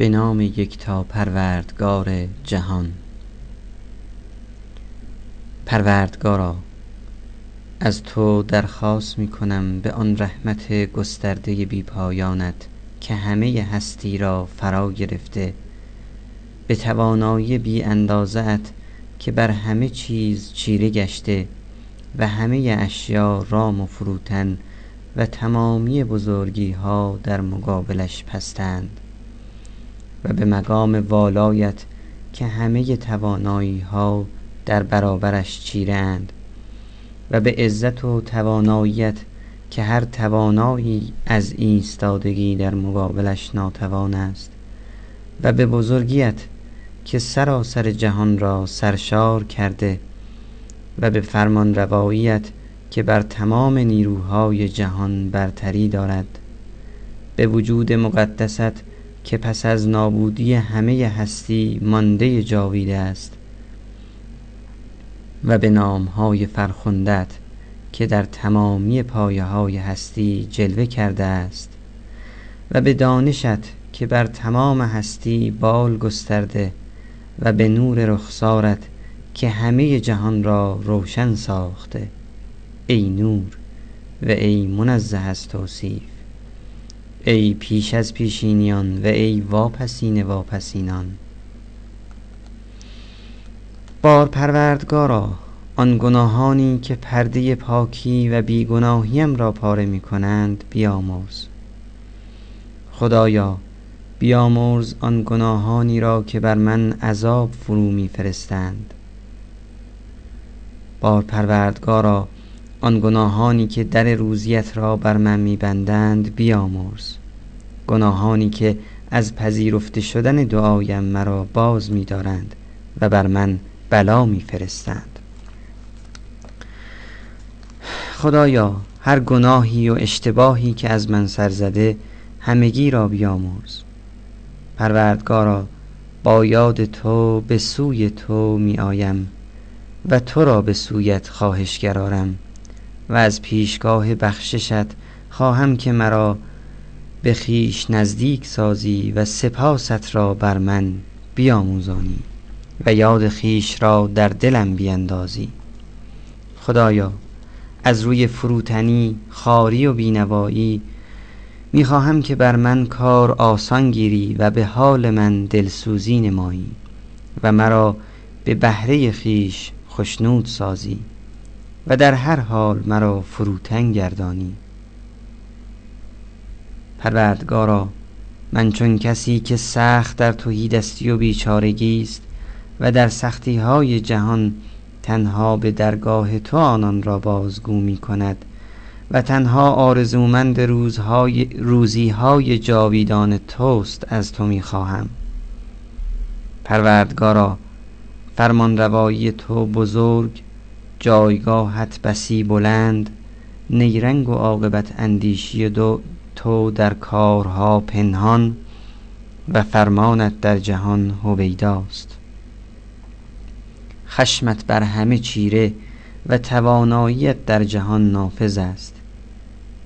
به نام یکتا پروردگار جهان. پروردگارا از تو درخواست می کنم به آن رحمت گسترده بی پایانت که همه هستی را فرا گرفته. به توانایی بی اندازت که بر همه چیز چیره گشته و همه اشیا رام و فروتن و تمامی بزرگی ها در مقابلش پستند. و به مقام والایت که همه توانایی ها در برابرش چیرند و به عزت و تواناییت که هر توانایی از ایستادگی در مقابلش ناتوان است و به بزرگیت که سراسر جهان را سرشار کرده و به فرمان رواییت که بر تمام نیروهای جهان برتری دارد. به وجود مقدست که پس از نابودی همه هستی مانده جاویده است و به نامهای فرخندت که در تمامی پایه های هستی جلوه کرده است و به دانشت که بر تمام هستی بال گسترده و به نور رخسارت که همه جهان را روشن ساخته. ای نور و ای منزه از توصیف. ای پیش از پیشینیان و ای واپسین واپسینان. بار پروردگارا آن گناهانی که پرده پاکی و بیگناهیم را پاره می کنند بیامرز. خدایا بیامرز آن گناهانی را که بر من عذاب فرو می فرستند بار پروردگارا آن گناهانی که در روزیت را بر من میبندند بیامرز. گناهانی که از پذیرفته شدن دعایم مرا باز میدارند و بر من بلا میفرستند. خدایا هر گناهی و اشتباهی که از من سر زده همگی را بیامرز. پروردگارا با یاد تو به سوی تو می آیم و تو را به سویت خواهش گرارم و از پیشگاه بخششت خواهم که مرا به خیش نزدیک سازی و سپاست را بر من بیاموزانی و یاد خیش را در دلم بیندازی. خدایا از روی فروتنی خاری و بینوایی می‌خواهم که بر من کار آسان گیری و به حال من دلسوزی نمایی و مرا به بهره خیش خشنود سازی. و در هر حال مرا فروتن گردانی. پروردگارا من چون کسی که سخت در دستی و بیچارگی است و در سختی های جهان تنها به درگاه تو آنان را بازگو می کند و تنها آرزومند روزهای روزی های جاویدان توست از تو می خواهم پروردگارا فرمان روایی تو بزرگ جایگاهت بسی بلند نیرنگ و عاقبت اندیشی دو تو در کارها پنهان و فرمانت در جهان هویداست. خشمت بر همه چیره و تواناییت در جهان نافذ است.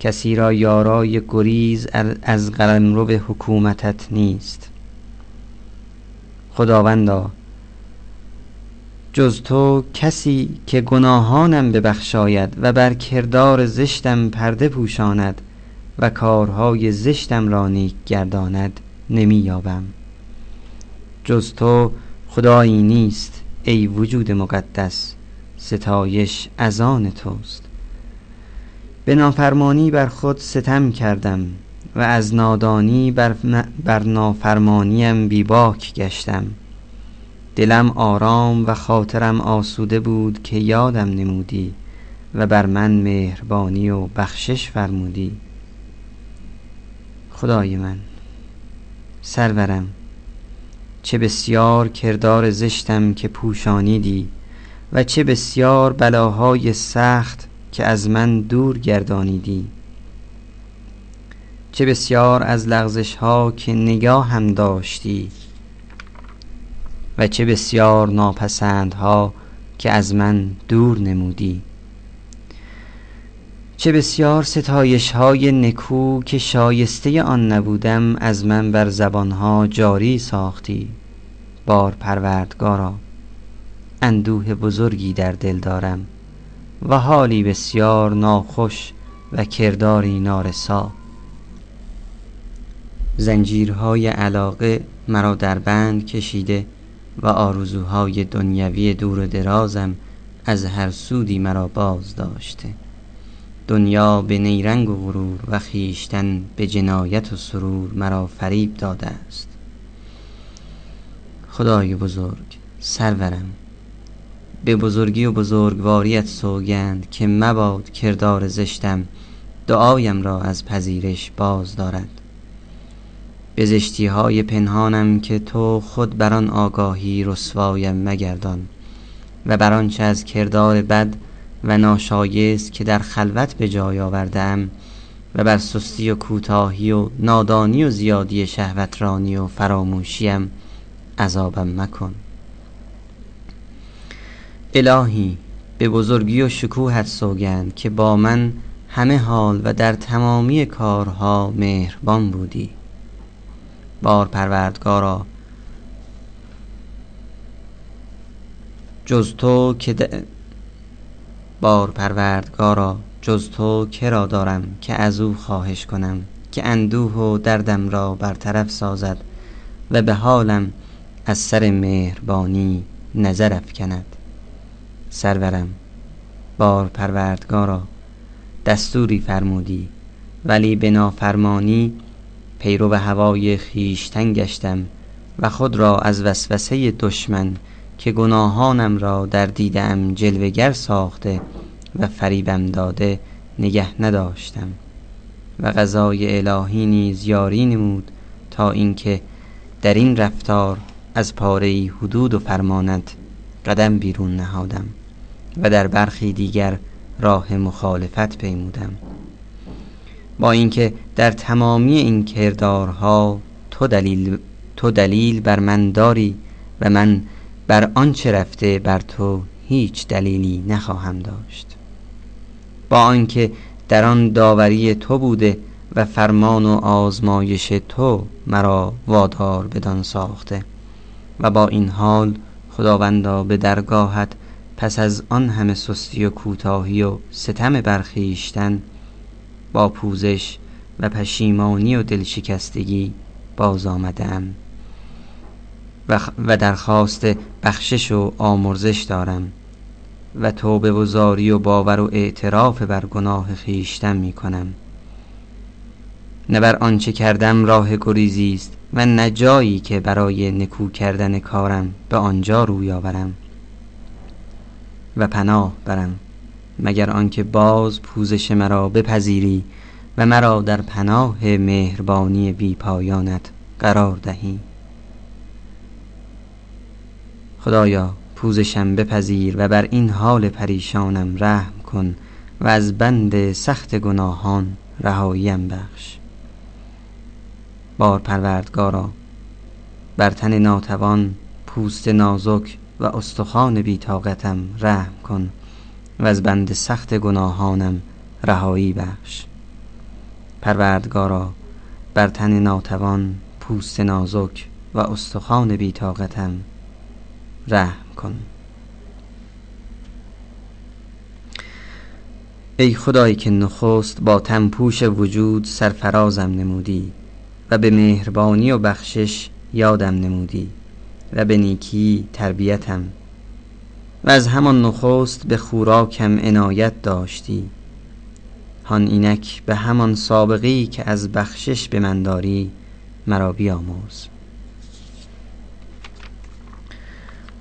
کسی را یارای گریز از قلمرو حکومتت نیست. خداوندا جز تو کسی که گناهانم ببخشاید و بر کردار زشتم پرده پوشاند و کارهای زشتم را نیک گرداند نمییابم. جز تو خدایی نیست ای وجود مقدس ستایش از آن توست. به نافرمانی بر خود ستم کردم و از نادانی بر, بر نافرمانیم بیباک گشتم. دلم آرام و خاطرم آسوده بود که یادم نمودی و بر من مهربانی و بخشش فرمودی. خدای من سرورم چه بسیار کردار زشتم که پوشانیدی و چه بسیار بلاهای سخت که از من دور گردانیدی. چه بسیار از لغزش ها که نگاه هم داشتی و چه بسیار ناپسندها که از من دور نمودی. چه بسیار ستایش های نکو که شایسته آن نبودم از من بر زبانها جاری ساختی. بار پروردگارا اندوه بزرگی در دل دارم و حالی بسیار ناخوش و کرداری نارسا. زنجیرهای علاقه مرا در بند کشیده و آرزوهای دنیوی دور و درازم از هر سودی مرا باز داشته. دنیا به نیرنگ و غرور و خیشتن به جنایت و سرور مرا فریب داده است. خدای بزرگ سرورم به بزرگی و بزرگواریت سوگند که مباد کردار زشتم دعایم را از پذیرش باز دارد. به زشتی های پنهانم که تو خود بر آن آگاهی رسوایم مگردان. و بر آنچه از کردار بد و ناشایست که در خلوت به جای آوردم و بر سستی و کوتاهی و نادانی و زیادی شهوترانی و فراموشیم عذابم مکن. الهی به بزرگی و شکوهت سوگند که با من همه حال و در تمامی کارها مهربان بودی. بار پروردگارا. جز تو که بار پروردگارا جز تو کرا دارم که از او خواهش کنم که اندوه و دردم را برطرف سازد و به حالم از سر مهربانی نظر افکند. سرورم بار پروردگارا دستوری فرمودی ولی به نافرمانی پیرو هوای خیشتن گشتم و خود را از وسوسه دشمن که گناهانم را در دیدم جلوگر ساخته و فریبم داده نگه نداشتم و غذای الهی نیز یاری نمود تا اینکه در این رفتار از پاره حدود و فرمانت قدم بیرون نهادم و در برخی دیگر راه مخالفت پیمودم. با اینکه در تمامی این کردارها تو دلیل, تو دلیل بر من داری و من بر آنچه رفته بر تو هیچ دلیلی نخواهم داشت. با آنکه در آن داوری تو بوده و فرمان و آزمایش تو مرا وادار بدان ساخته و با این حال خداوندا به درگاهت پس از آن همه سستی و کوتاهی و ستم برخیشتن با پوزش و پشیمانی و دلشکستگی باز آمدم. و درخواست بخشش و آمرزش دارم و توبه و زاری و باور و اعتراف بر گناه خیشتن می کنم. نه بر آنچه کردم راه گریزی است و نه جایی که برای نکو کردن کارم به آنجا روی آورم و پناه برم. مگر آنکه باز پوزش مرا بپذیری و مرا در پناه مهربانی بی پایانت قرار دهی. خدایا پوزشم بپذیر و بر این حال پریشانم رحم کن و از بند سخت گناهان رهاییم بخش. بار پروردگارا بر تن ناتوان پوست نازک و استخوان بیتاقتم رحم کن. و از بند سخت گناهانم رهایی بخش. پروردگارا بر تن ناتوان پوست نازک و استخوان بیتاقتم رحم کن. ای خدایی که نخست با تنپوش وجود سرفرازم نمودی و به مهربانی و بخشش یادم نمودی و به نیکی تربیتم و از همان نخست به خوراکم عنایت داشتی. هان اینک به همان سابقی که از بخشش به من داری مرا بیاموز.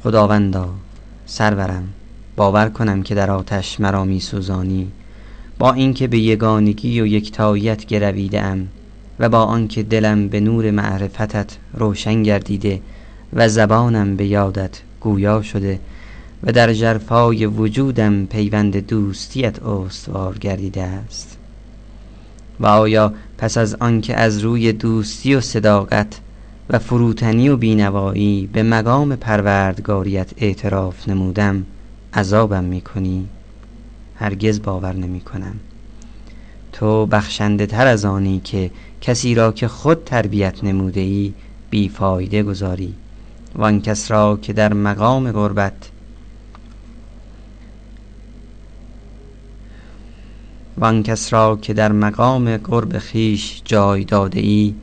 خداوندا سرورم باور کنم که در آتش مرا می سوزانی با اینکه به یگانگی و یکتاییت گرویده ام و با آنکه دلم به نور معرفتت روشن گردیده و زبانم به یادت گویا شده و در جرفای وجودم پیوند دوستیت استوار گردیده است. و آیا پس از آنکه از روی دوستی و صداقت و فروتنی و بینوایی به مقام پروردگاریت اعتراف نمودم عذابم می کنی هرگز باور نمی کنم تو بخشنده تر از آنی که کسی را که خود تربیت نموده ای بیفایده گذاری وان کس را که در مقام غربت وان کس را که در مقام قرب خیش جای داده ای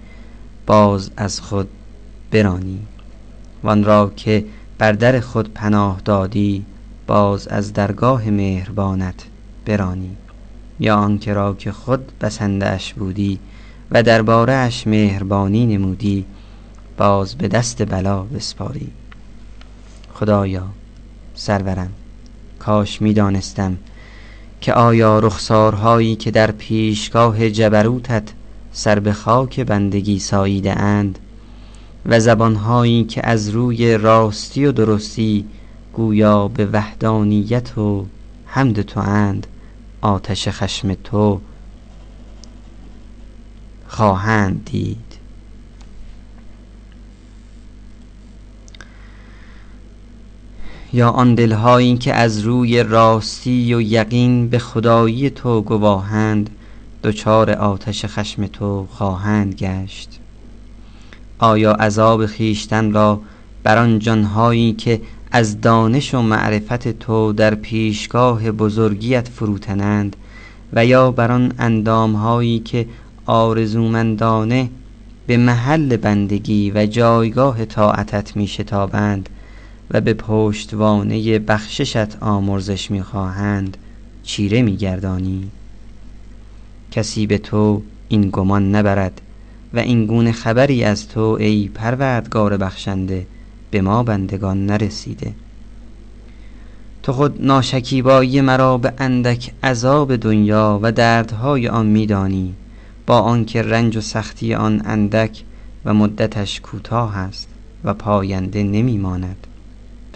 باز از خود برانی. وان را که بر در خود پناه دادی باز از درگاه مهربانت برانی. یا آنکه را که خود بسنده اش بودی و درباره اش مهربانی نمودی باز به دست بلا بسپاری. خدایا سرورم کاش می‌دانستم که آیا رخسارهایی که در پیشگاه جبروتت سر به خاک بندگی ساییده اند و زبانهایی که از روی راستی و درستی گویا به وحدانیت و حمد تو اند آتش خشم تو خواهند دید. یا آن دلهایی که از روی راستی و یقین به خدایی تو گواهند دچار آتش خشم تو خواهند گشت. آیا عذاب خیشتن را بر آن جانهایی که از دانش و معرفت تو در پیشگاه بزرگیت فروتنند و یا بر آن اندامهایی که آرزومندانه به محل بندگی و جایگاه طاعتت می شتابند و به پشتوانه بخششت آمرزش می خواهند چیره می گردانی کسی به تو این گمان نبرد و این گونه خبری از تو ای پروردگار بخشنده به ما بندگان نرسیده. تو خود ناشکیبایی مرا به اندک عذاب دنیا و دردهای آن میدانی. با آنکه رنج و سختی آن اندک و مدتش کوتاه است و پاینده نمیماند.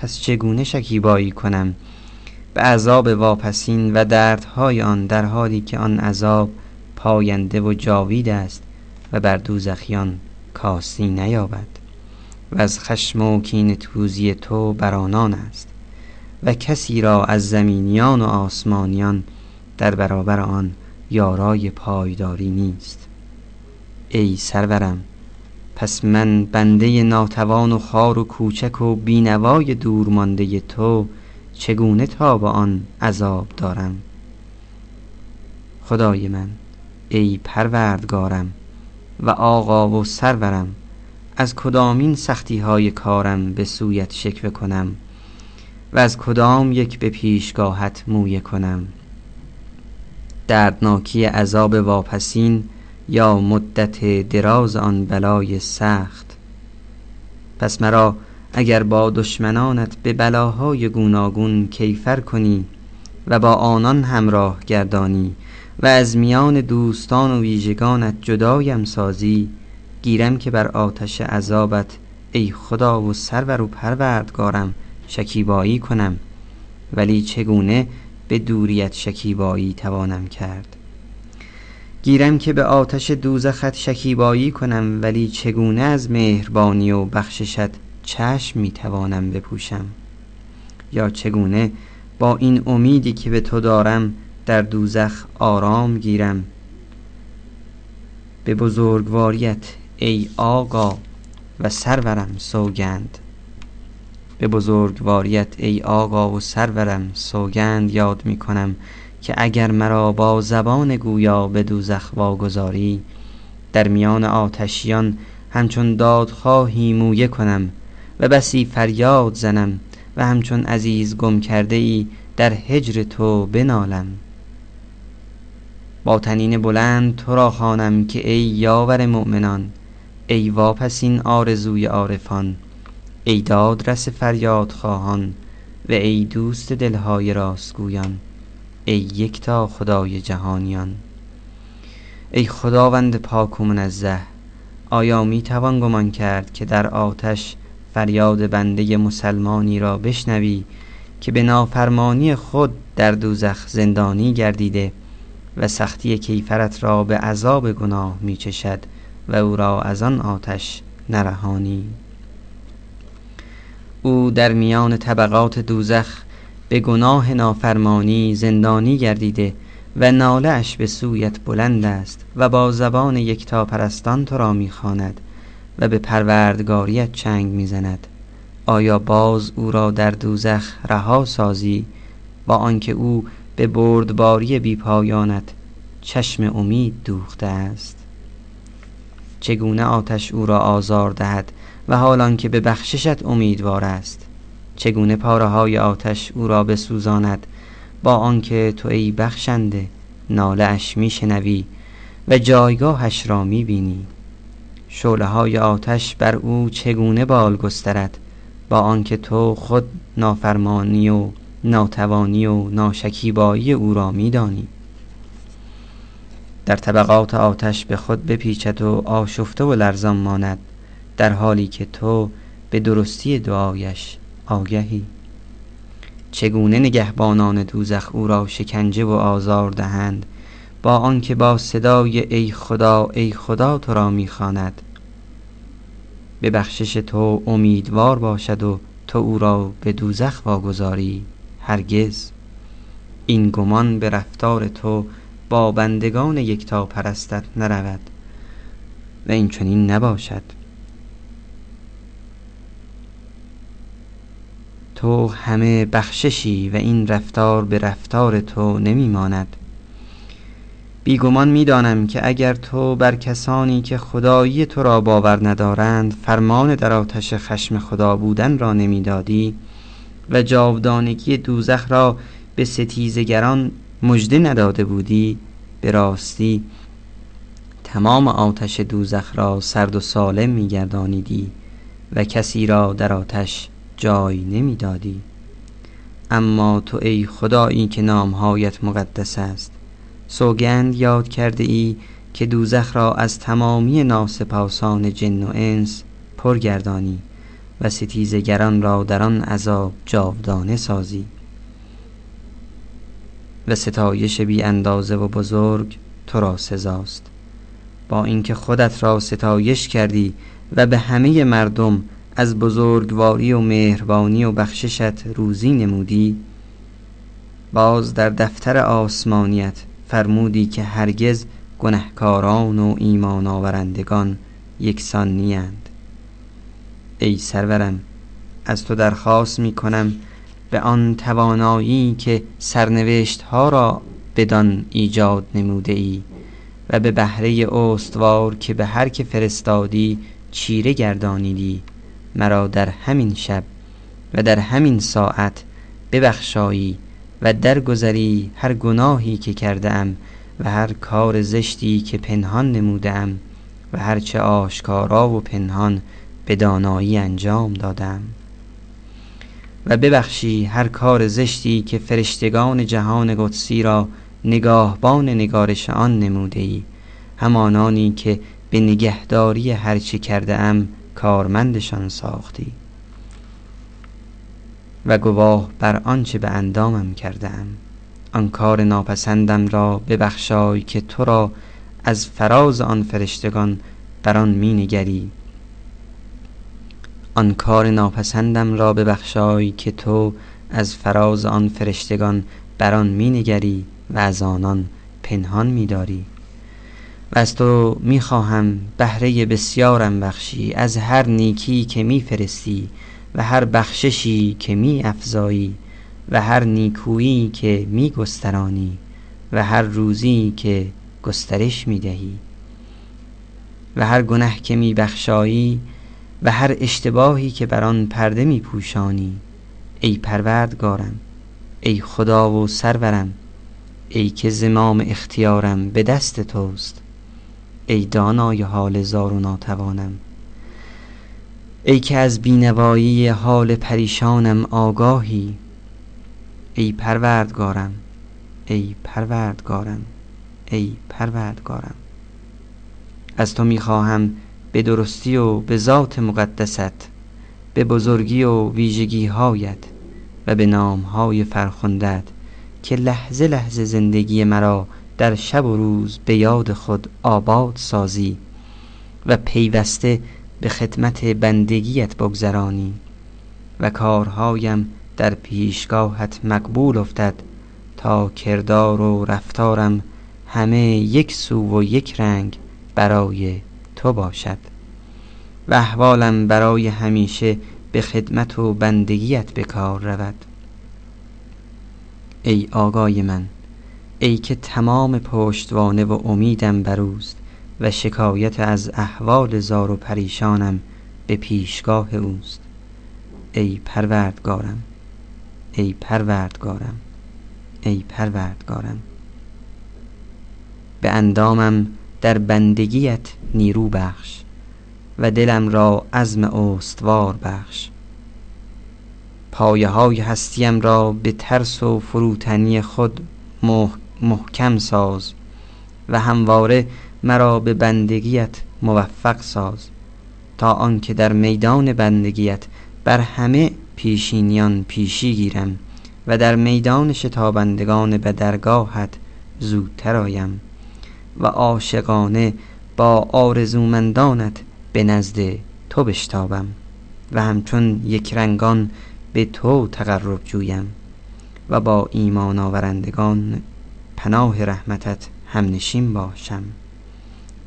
پس چگونه شکیبایی کنم؟ به عذاب واپسین و دردهای آن در حالی که آن عذاب پاینده و جاوید است و بر دوزخیان کاستی نیابد و از خشم و کین توزی تو بر آنان است و کسی را از زمینیان و آسمانیان در برابر آن یارای پایداری نیست. ای سرورم پس من بنده ناتوان و خار و کوچک و بینوای دورمانده تو چگونه تا با آن عذاب دارم؟ خدای من ای پروردگارم و آقا و سرورم از کدامین سختی های کارم به سویت شکوه کنم و از کدام یک به پیشگاهت مویه کنم؟ دردناکی عذاب واپسین یا مدت دراز آن بلای سخت؟ پس مرا اگر با دشمنانت به بلاهای گوناگون کیفر کنی و با آنان همراه گردانی و از میان دوستان و ویژگانت جدایم سازی گیرم که بر آتش عذابت ای خدا و سرور و پروردگارم شکیبایی کنم. ولی چگونه به دوریت شکیبایی توانم کرد؟ گیرم که به آتش دوزخت شکیبایی کنم ولی چگونه از مهربانی و بخششت چشم می‌توانم بپوشم؟ یا چگونه با این امیدی که به تو دارم در دوزخ آرام گیرم؟ به بزرگواریت ای آقا و سرورم سوگند. به بزرگواریت ای آقا و سرورم سوگند یاد می کنم که اگر مرا با زبان گویا به دوزخ واگذاری در میان آتشیان همچون دادخواهی مویه کنم و بسی فریاد زنم و همچون عزیز گم کرده ای در هجر تو بنالم. با تنین بلند تو را خوانم که ای یاور مؤمنان ای واپسین آرزوی عارفان ای دادرس فریاد خواهان و ای دوست دلهای راستگویان. ای یکتا خدای جهانیان. ای خداوند پاک و منزه آیا می توان گمان کرد که در آتش فریاد بنده مسلمانی را بشنوی که به نافرمانی خود در دوزخ زندانی گردیده و سختی کیفرت را به عذاب گناه می چشد و او را از آن آتش نرهانی؟ او در میان طبقات دوزخ به گناه نافرمانی زندانی گردیده و ناله اش به سویت بلند است و با زبان یکتا پرستان تو را می‌خواند و به پروردگاریت چنگ می‌زند. آیا باز او را در دوزخ رها سازی؟ با آنکه او به بردباری بی پایانت چشم امید دوخته است. چگونه آتش او را آزار دهد و حال که به بخششت امیدوار است؟ چگونه پاره های آتش او را بسوزاند؟ با آنکه تو ای بخشنده ناله اش میشنوی و جایگاهش را می‌بینی. شعله های آتش بر او چگونه بال گسترد؟ با آنکه تو خود نافرمانی و ناتوانی و ناشکیبایی او را میدانی. در طبقات آتش به خود بپیچد و آشفته و لرزان ماند در حالی که تو به درستی دعایش آگهی. چگونه نگهبانان دوزخ او را شکنجه و آزار دهند؟ با آنکه با صدای ای خدا ای خدا تو را می‌خواند. به بخشش تو امیدوار باشد و تو او را به دوزخ واگذاری هرگز. این گمان به رفتار تو با بندگان یکتا پرستت نرود و این چنین نباشد. تو همه بخششی و این رفتار به رفتار تو نمیماند. بیگمان می‌دانم که اگر تو بر کسانی که خدایی تو را باور ندارند فرمان در آتش خشم خدا بودن را نمی‌دادی و جاودانگی دوزخ را به ستیزگران مژده نداده بودی به راستی تمام آتش دوزخ را سرد و سالم میگردانیدی و کسی را در آتش جای نمی‌دادی. اما تو ای خدایی که نامهایت مقدس است. سوگند یاد کرده ای که دوزخ را از تمامی ناسپاسان جن و انس پرگردانی و ستیزگران را در آن عذاب جاودانه سازی. و ستایش بی اندازه و بزرگ تو را سزاست. با اینکه خودت را ستایش کردی و به همه مردم از بزرگواری و مهربانی و بخششت روزی نمودی؟ باز در دفتر آسمانیت فرمودی که هرگز گنهکاران و ایمان آورندگان یکسان نیند ای سرورم از تو درخواست می کنم به آن توانایی که سرنوشت ها را بدان ایجاد نموده ای و به بهره استوار که به هر که فرستادی چیره گردانیدی. مرا در همین شب و در همین ساعت ببخشایی و درگذری هر گناهی که کرده ام و هر کار زشتی که پنهان نموده ام و هرچه آشکارا و پنهان به دانایی انجام دادم و ببخشی هر کار زشتی که فرشتگان جهان قدسی را نگاهبان نگارش آن نموده ای همانانی که به نگهداری هرچه کرده ام کارمندشان ساختی. و گواه بر آنچه به اندامم کردم آن کار ناپسندم را ببخشای که تو را از فراز آن فرشتگان بر آن می نگری آن کار ناپسندم را ببخشای که تو از فراز آن فرشتگان بر آن می نگری و از آنان پنهان می داری و از تو می خواهم بهره بسیارم بخشی از هر نیکی که می فرستی و هر بخششی که می افزایی و هر نیکویی که می گسترانی و هر روزی که گسترش می دهی و هر گنه که می بخشایی و هر اشتباهی که بر آن پرده می پوشانی ای پروردگارم ای خدا و سرورم ای که زمام اختیارم به دست توست. ای دانای حال زار و ناتوانم. ای که از بینوایی حال پریشانم آگاهی. ای پروردگارم ای پروردگارم ای پروردگارم. از تو می‌خواهم به درستی و به ذات مقدست به بزرگی و ویژگی هایت و به نام های فرخندت که لحظه لحظه زندگی مرا در شب و روز به یاد خود آباد سازی و پیوسته به خدمت بندگیت بگذرانی و کارهایم در پیشگاهت مقبول افتد تا کردار و رفتارم همه یک سو و یک رنگ برای تو باشد و احوالم برای همیشه به خدمت و بندگیت به کار رود. ای آقای من ای که تمام پشتوانه و امیدم بر اوست و شکایت از احوال زار و پریشانم به پیشگاه اوست. ای پروردگارم ای پروردگارم ای پروردگارم. به اندامم در بندگیت نیرو بخش و دلم را عزم استوار بخش. پایه های هستیم را به ترس و فروتنی خود محکم ساز و همواره مرا به بندگیت موفق ساز تا آنکه در میدان بندگیت بر همه پیشینیان پیشی گیرم و در میدان شتابندگان به درگاهت زودتر آیم و عاشقانه با آرزومندانت به نزد تو بشتابم و همچون یک رنگان به تو تقرب جویم و با ایمان آورندگان پناه رحمتت همنشین باشم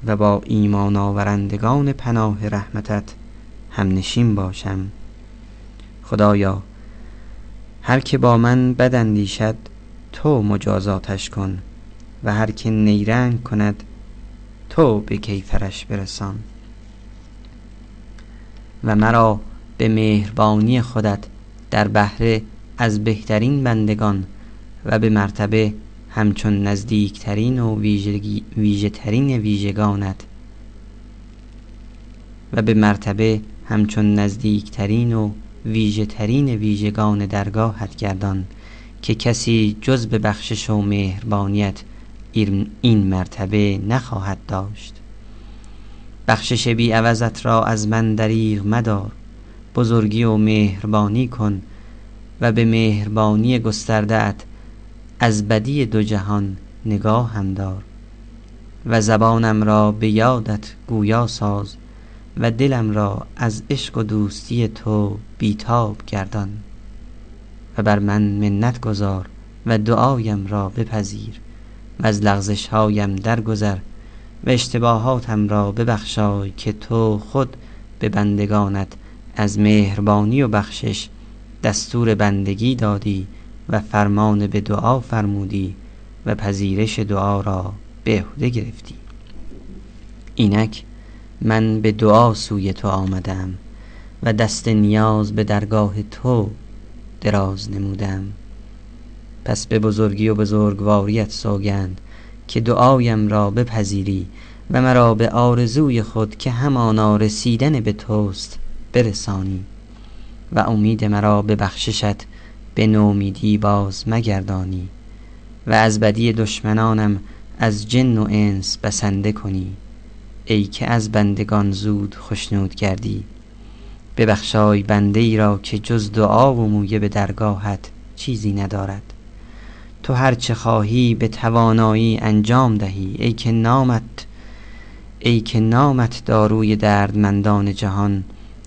و با ایمان آورندگان پناه رحمتت همنشین باشم. خدایا هر که با من بد اندیشد تو مجازاتش کن و هر که نیرنگ کند تو به کیفرش برسان. و مرا به مهربانی خودت در بهره از بهترین بندگان و به مرتبه همچون نزدیکترین و ویژه ترین ویژگانت. و به مرتبه همچون نزدیکترین و ویژه ترین ویژگان درگاهت گردان که کسی جز به بخشش و مهربانیت این مرتبه نخواهد داشت. بخشش بی عوضت را از من دریغ مدار. بزرگی و مهربانی کن و به مهربانی گستردهت از بدی دو جهان نگاه هم دار و زبانم را به یادت گویا ساز و دلم را از عشق و دوستی تو بیتاب گردان و بر من منت گذار و دعایم را بپذیر و از لغزش هایم درگذر و اشتباهاتم را ببخشای که تو خود به بندگانت از مهربانی و بخشش دستور بندگی دادی و فرمان به دعا فرمودی و پذیرش دعا را به عهده گرفتی. اینک من به دعا سوی تو آمدم و دست نیاز به درگاه تو دراز نمودم. پس به بزرگی و بزرگواریت سوگند که دعایم را بپذیری و مرا به آرزوی خود که همانا رسیدن به توست برسانی و امید مرا به بخششت به نومیدی باز مگردانی و از بدی دشمنانم از جن و انس بسنده کنی. ای که از بندگان زود خشنود کردی ببخشای بنده ای را که جز دعا و مویه به درگاهت چیزی ندارد. تو هر چه خواهی به توانایی انجام دهی. ای که نامت ای که نامت داروی دردمندان جهان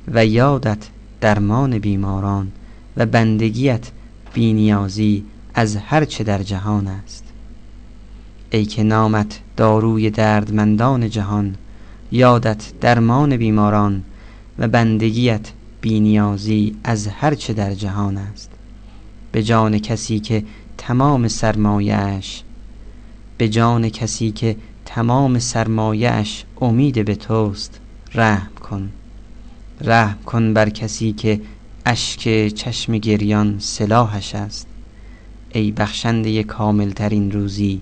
و یادت درمان بیماران و بندگیت بینیازی از هر چه در جهان است. ای که نامت داروی دردمندان جهان یادت درمان بیماران و بندگیت بینیازی از هر چه در جهان است. به جان کسی که تمام سرمایهش به جان کسی که تمام سرمایهش امید به توست رحم کن. رحم کن بر کسی که اشک چشم گریان سلاحش است. ای بخشنده کامل ترین روزی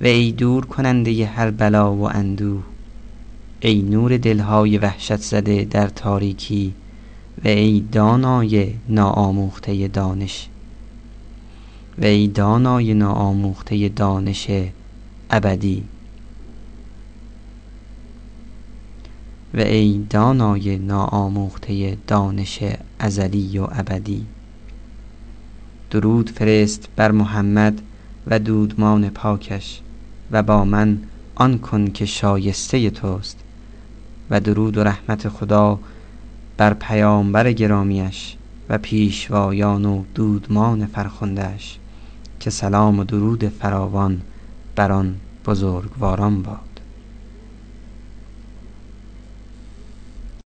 و ای دور کننده هر بلا و اندوه. ای نور دلهای وحشت زده در تاریکی و ای دانای ناآموخته دانش. و ای دانای ناآموخته دانش ابدی. و ای دانای ناآموخته دانش ازلی و ابدی. درود فرست بر محمد و دودمان پاکش و با من آن کن که شایسته توست و درود و رحمت خدا بر پیامبر گرامیش و پیشوایان و دودمان فرخندهش که سلام و درود فراوان بر آن بزرگواران باد